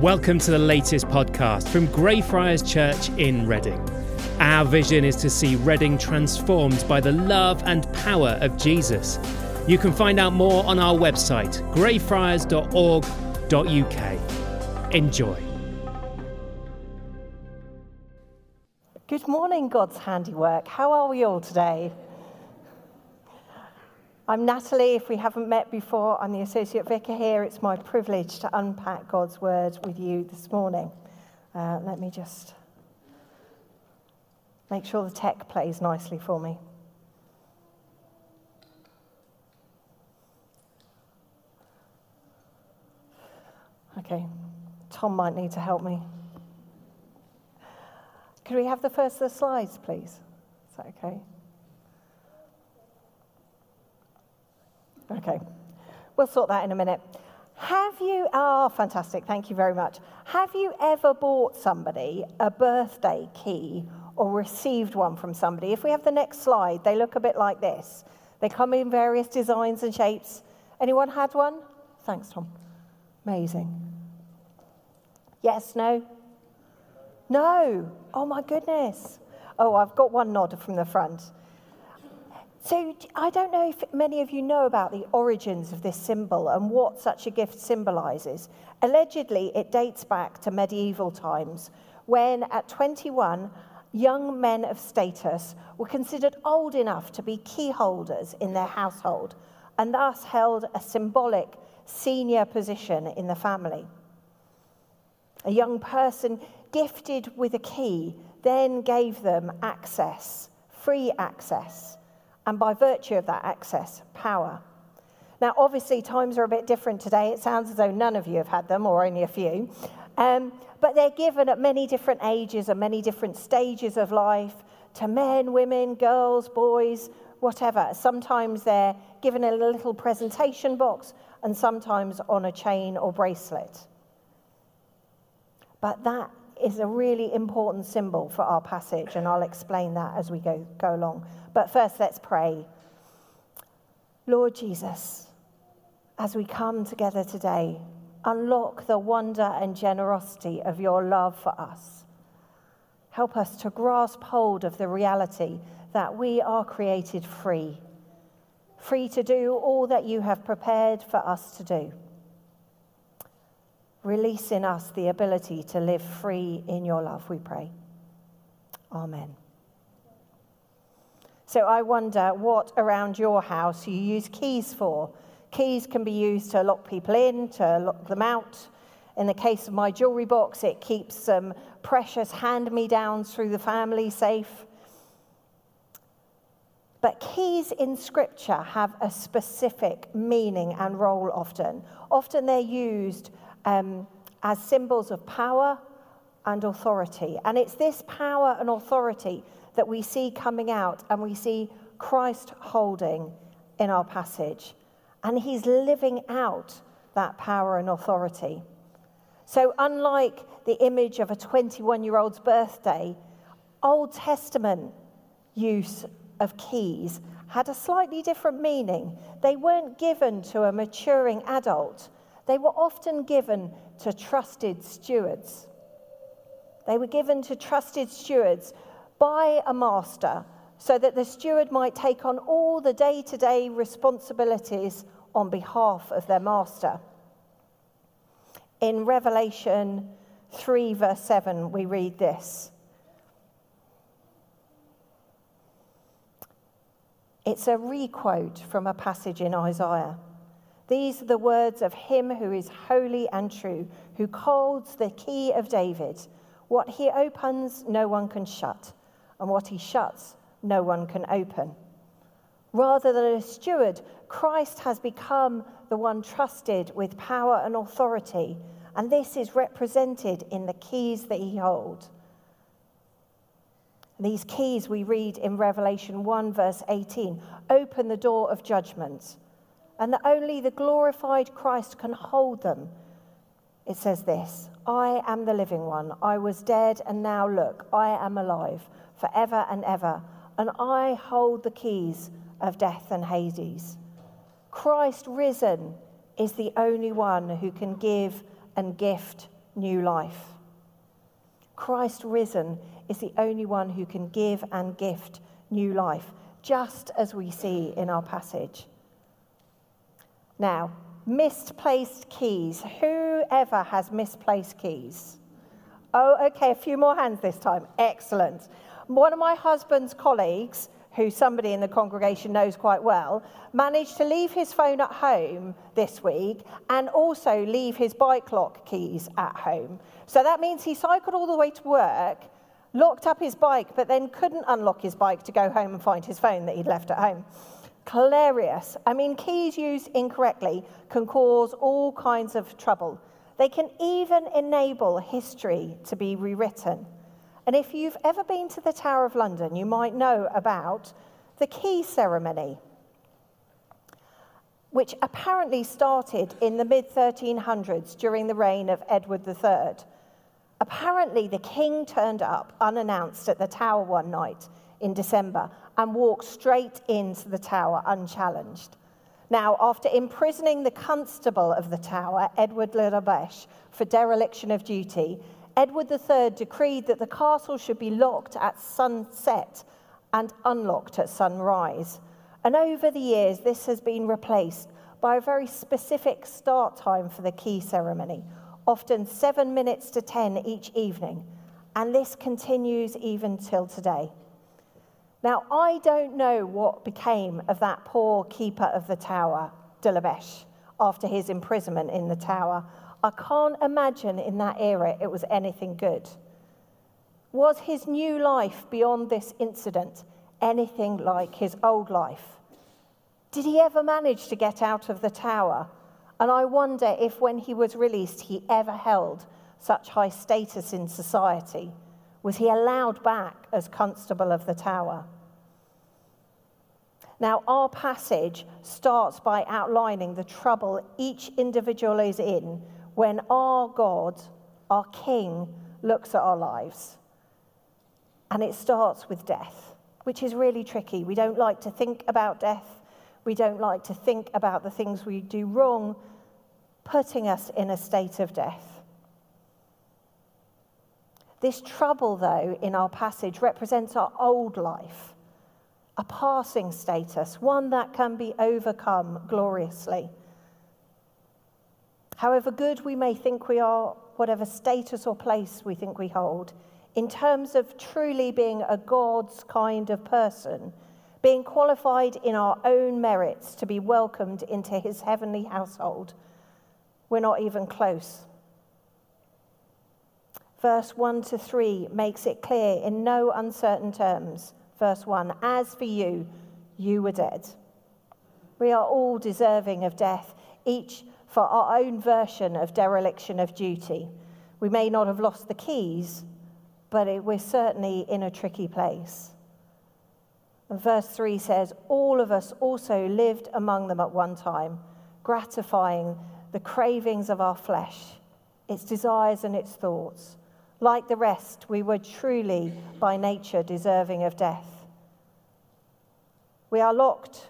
Welcome to the latest podcast from Greyfriars Church in Reading. Our vision is to see Reading transformed by the love and power of Jesus. You can find out more on our website, greyfriars.org.uk. Enjoy. Good morning, God's handiwork. How are we all today? I'm Natalie. If we haven't met before, I'm the Associate Vicar here. It's my privilege to unpack God's Word with you this morning. Uh, let me just make sure the tech plays nicely for me. Okay, Tom might need to help me. Could we have the first of the slides, please? Is that okay? Okay, we'll sort that in a minute. Have you, oh, fantastic, thank you very much. Have you ever bought somebody a birthday key or received one from somebody? If we have the next slide, they look a bit like this. They come in various designs and shapes. Anyone had one? Thanks, Tom. Amazing. Yes, no? No. Oh, my goodness. Oh, I've got one nod from the front. So I don't know if many of you know about the origins of this symbol and what such a gift symbolizes. Allegedly, it dates back to medieval times when, at 21, young men of status were considered old enough to be keyholders in their household and thus held a symbolic senior position in the family. A young person gifted with a key then gave them access, free access and by virtue of that access, power. Now, obviously, times are a bit different today. It sounds as though none of you have had them, or only a few. Um, but they're given at many different ages and many different stages of life to men, women, girls, boys, whatever. Sometimes they're given in a little presentation box, and sometimes on a chain or bracelet. But that is a really important symbol for our passage, and I'll explain that as we go, go along. But first, let's pray. Lord Jesus, as we come together today, unlock the wonder and generosity of your love for us. Help us to grasp hold of the reality that we are created free, free to do all that you have prepared for us to do. Release in us the ability to live free in your love, we pray. Amen. So I wonder what around your house you use keys for. Keys can be used to lock people in, to lock them out. In the case of my jewelry box, it keeps some precious hand me downs through the family safe. But keys in Scripture have a specific meaning and role often. Often they're used um, as symbols of power and authority. And it's this power and authority that we see coming out and we see Christ holding in our passage. And he's living out that power and authority. So, unlike the image of a 21 year old's birthday, Old Testament use of keys had a slightly different meaning. They weren't given to a maturing adult, they were often given to trusted stewards. They were given to trusted stewards by a master so that the steward might take on all the day to day responsibilities on behalf of their master. In Revelation 3, verse 7, we read this. It's a requote from a passage in Isaiah. These are the words of him who is holy and true, who holds the key of David. What he opens, no one can shut, and what he shuts, no one can open. Rather than a steward, Christ has become the one trusted with power and authority, and this is represented in the keys that he holds. These keys we read in Revelation 1, verse 18 open the door of judgment and that only the glorified Christ can hold them. It says this I am the living one. I was dead, and now look, I am alive forever and ever, and I hold the keys of death and Hades. Christ risen is the only one who can give and gift new life. Christ risen is the only one who can give and gift new life, just as we see in our passage. Now, misplaced keys. Whoever has misplaced keys? Oh, okay, a few more hands this time. Excellent. One of my husband's colleagues who somebody in the congregation knows quite well, managed to leave his phone at home this week and also leave his bike lock keys at home. So that means he cycled all the way to work, locked up his bike, but then couldn't unlock his bike to go home and find his phone that he'd left at home. Hilarious. I mean, keys used incorrectly can cause all kinds of trouble. They can even enable history to be rewritten. And if you've ever been to the Tower of London, you might know about the key ceremony, which apparently started in the mid 1300s during the reign of Edward III. Apparently, the king turned up unannounced at the tower one night in December and walked straight into the tower unchallenged. Now, after imprisoning the constable of the tower, Edward Le Debèche, for dereliction of duty, Edward III decreed that the castle should be locked at sunset and unlocked at sunrise. And over the years, this has been replaced by a very specific start time for the key ceremony, often seven minutes to 10 each evening. And this continues even till today. Now, I don't know what became of that poor keeper of the tower, De Delabesh, after his imprisonment in the tower. I can't imagine in that era it was anything good. Was his new life beyond this incident anything like his old life? Did he ever manage to get out of the tower? And I wonder if when he was released, he ever held such high status in society. Was he allowed back as constable of the tower? Now, our passage starts by outlining the trouble each individual is in when our God, our King, looks at our lives. And it starts with death, which is really tricky. We don't like to think about death. We don't like to think about the things we do wrong, putting us in a state of death. This trouble, though, in our passage represents our old life, a passing status, one that can be overcome gloriously. However good we may think we are, whatever status or place we think we hold, in terms of truly being a God's kind of person, being qualified in our own merits to be welcomed into his heavenly household, we're not even close. Verse 1 to 3 makes it clear in no uncertain terms. Verse 1 As for you, you were dead. We are all deserving of death, each for our own version of dereliction of duty. We may not have lost the keys, but it, we're certainly in a tricky place. And verse 3 says, All of us also lived among them at one time, gratifying the cravings of our flesh, its desires and its thoughts. Like the rest, we were truly by nature deserving of death. We are locked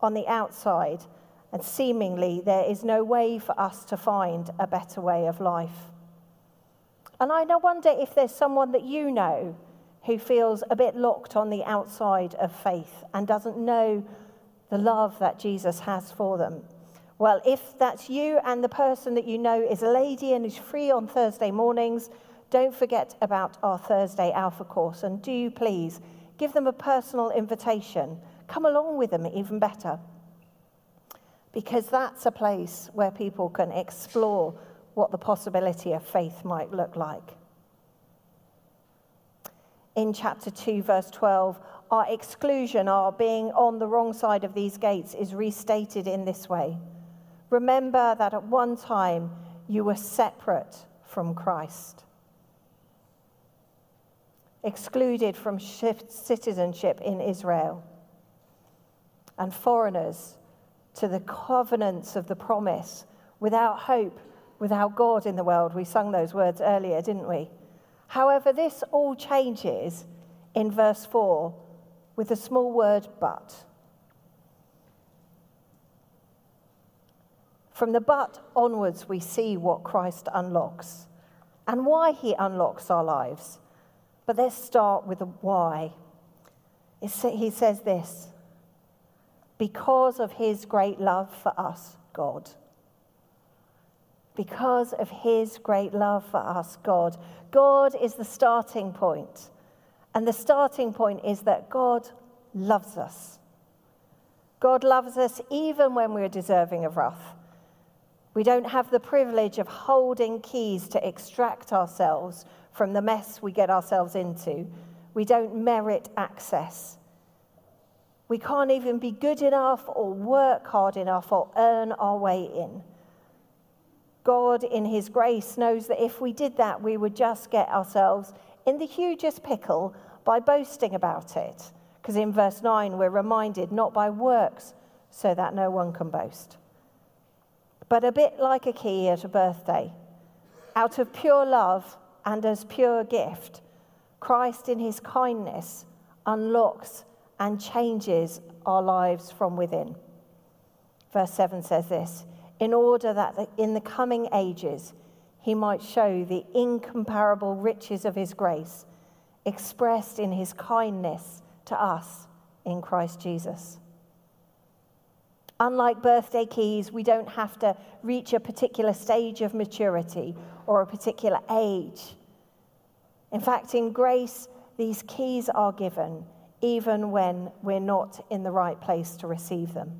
on the outside and seemingly there is no way for us to find a better way of life. And I wonder if there's someone that you know who feels a bit locked on the outside of faith and doesn't know the love that Jesus has for them. Well, if that's you and the person that you know is a lady and is free on Thursday mornings, don't forget about our Thursday Alpha course and do please give them a personal invitation. Come along with them, even better because that's a place where people can explore what the possibility of faith might look like. In chapter 2, verse 12, our exclusion, our being on the wrong side of these gates, is restated in this way Remember that at one time you were separate from Christ, excluded from citizenship in Israel, and foreigners to the covenants of the promise, without hope, without God in the world. We sung those words earlier, didn't we? However, this all changes in verse 4 with the small word but. From the but onwards, we see what Christ unlocks. and why He unlocks our lives. But let's start with the why. he says this because of His great love for us, God. Because of His great love for us, God. God is the starting point. And the starting point is that God loves us. God loves us even when we're deserving of wrath. We don't have the privilege of holding keys to extract ourselves from the mess we get ourselves into. We don't merit access. We can't even be good enough or work hard enough or earn our way in. God, in His grace, knows that if we did that, we would just get ourselves in the hugest pickle by boasting about it. Because in verse 9, we're reminded not by works, so that no one can boast. But a bit like a key at a birthday, out of pure love and as pure gift, Christ in his kindness unlocks and changes our lives from within. Verse 7 says this in order that in the coming ages he might show the incomparable riches of his grace expressed in his kindness to us in Christ Jesus. Unlike birthday keys, we don't have to reach a particular stage of maturity or a particular age. In fact, in grace, these keys are given even when we're not in the right place to receive them.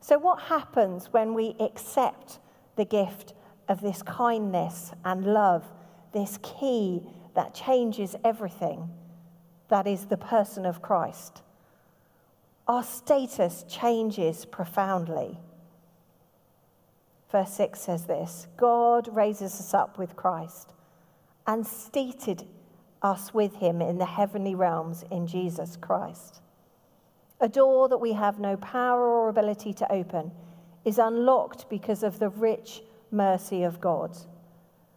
So, what happens when we accept the gift of this kindness and love, this key that changes everything? that is the person of Christ. Our status changes profoundly. Verse 6 says this God raises us up with Christ and seated us with him in the heavenly realms in Jesus Christ. A door that we have no power or ability to open is unlocked because of the rich mercy of God.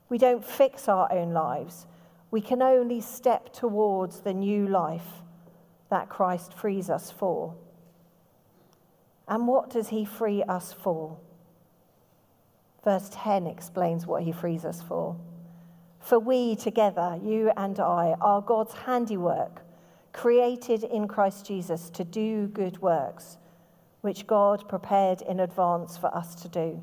We don't fix our own lives we can only step towards the new life that Christ frees us for. And what does he free us for? Verse 10 explains what he frees us for. For we together, you and I, are God's handiwork, created in Christ Jesus to do good works, which God prepared in advance for us to do.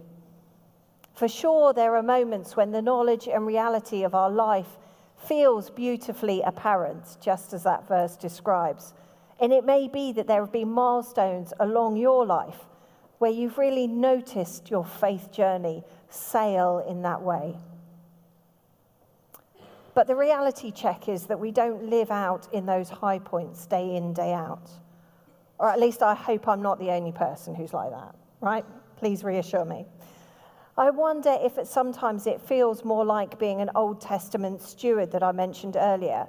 For sure, there are moments when the knowledge and reality of our life feels beautifully apparent, just as that verse describes. And it may be that there have been milestones along your life where you've really noticed your faith journey sail in that way. But the reality check is that we don't live out in those high points day in, day out. Or at least I hope I'm not the only person who's like that, right? Please reassure me. I wonder if sometimes it feels more like being an Old Testament steward that I mentioned earlier,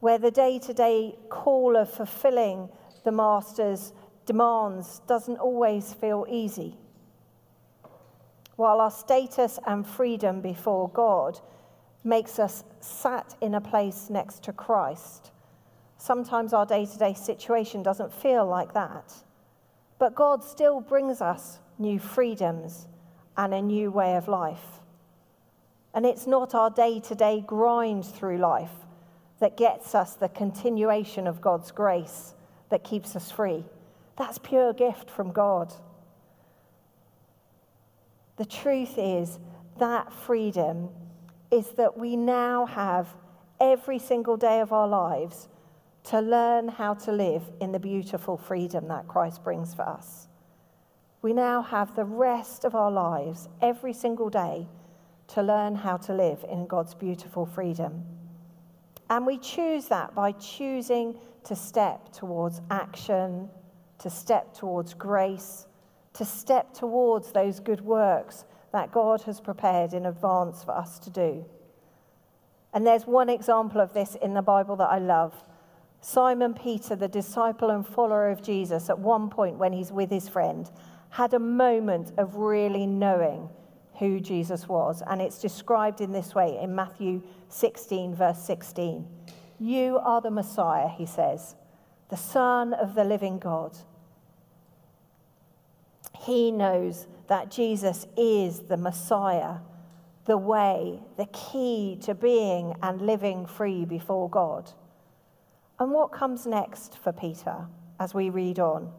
where the day to day call of fulfilling the master's demands doesn't always feel easy. While our status and freedom before God makes us sat in a place next to Christ, sometimes our day to day situation doesn't feel like that. But God still brings us new freedoms and a new way of life. And it's not our day to day grind through life that gets us the continuation of God's grace that keeps us free. That's pure gift from God. The truth is that freedom is that we now have every single day of our lives to learn how to live in the beautiful freedom that Christ brings for us we now have the rest of our lives, every single day, to learn how to live in God's beautiful freedom. And we choose that by choosing to step towards action, to step towards grace, to step towards those good works that God has prepared in advance for us to do. And there's one example of this in the Bible that I love. Simon Peter, the disciple and follower of Jesus, at one point when he's with his friend, had a moment of really knowing who Jesus was. And it's described in this way in Matthew 16, verse 16. You are the Messiah, he says, the Son of the living God. He knows that Jesus is the Messiah, the way, the key to being and living free before God. And what comes next for Peter as we read on?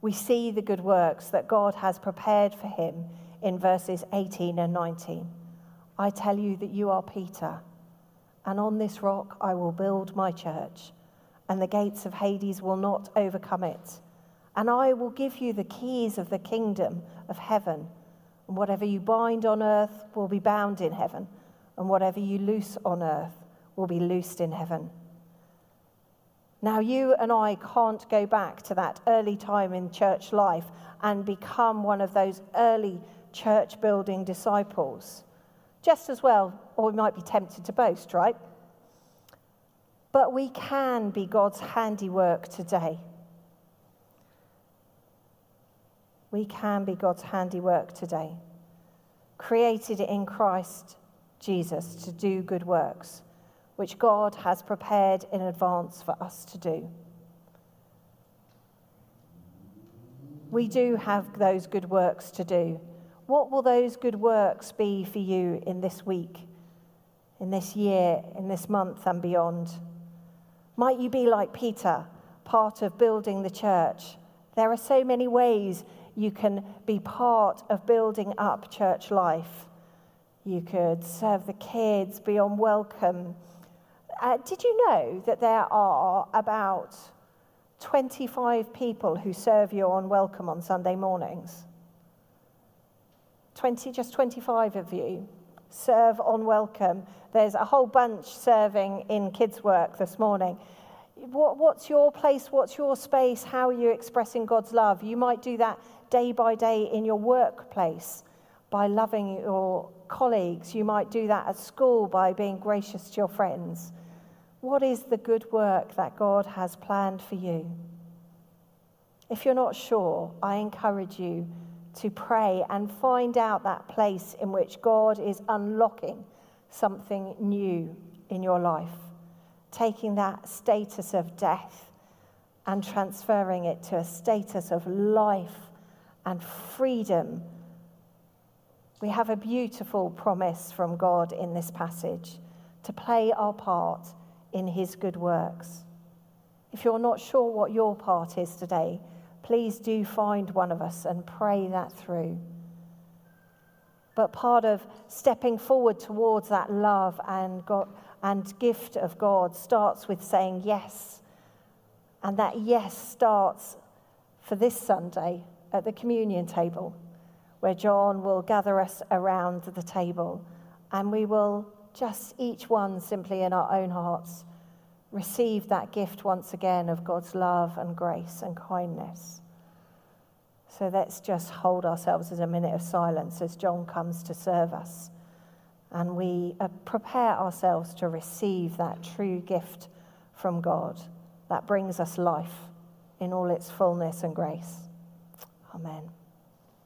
We see the good works that God has prepared for him in verses 18 and 19. I tell you that you are Peter, and on this rock I will build my church, and the gates of Hades will not overcome it. And I will give you the keys of the kingdom of heaven. And whatever you bind on earth will be bound in heaven, and whatever you loose on earth will be loosed in heaven. Now, you and I can't go back to that early time in church life and become one of those early church building disciples. Just as well, or we might be tempted to boast, right? But we can be God's handiwork today. we can be God's handiwork today, created in Christ Jesus to do good works, which God has prepared in advance for us to do. We do have those good works to do. What will those good works be for you in this week, in this year, in this month, and beyond? Might you be like Peter, part of building the church? There are so many ways you can be part of building up church life. You could serve the kids, be on welcome. Uh, did you know that there are about 25 people who serve you on welcome on Sunday mornings? 20, just 25 of you serve on welcome. There's a whole bunch serving in kids' work this morning. What, what's your place? What's your space? How are you expressing God's love? You might do that day by day in your workplace by loving your colleagues. You might do that at school by being gracious to your friends. What is the good work that God has planned for you? If you're not sure, I encourage you to pray and find out that place in which God is unlocking something new in your life, taking that status of death and transferring it to a status of life and freedom. We have a beautiful promise from God in this passage to play our part in his good works. If you're not sure what your part is today, please do find one of us and pray that through. But part of stepping forward towards that love and, God, and gift of God starts with saying yes. And that yes starts for this Sunday at the communion table, where John will gather us around the table and we will just each one simply in our own hearts receive that gift once again of God's love and grace and kindness. So let's just hold ourselves as a minute of silence as John comes to serve us. And we uh, prepare ourselves to receive that true gift from God that brings us life in all its fullness and grace. Amen.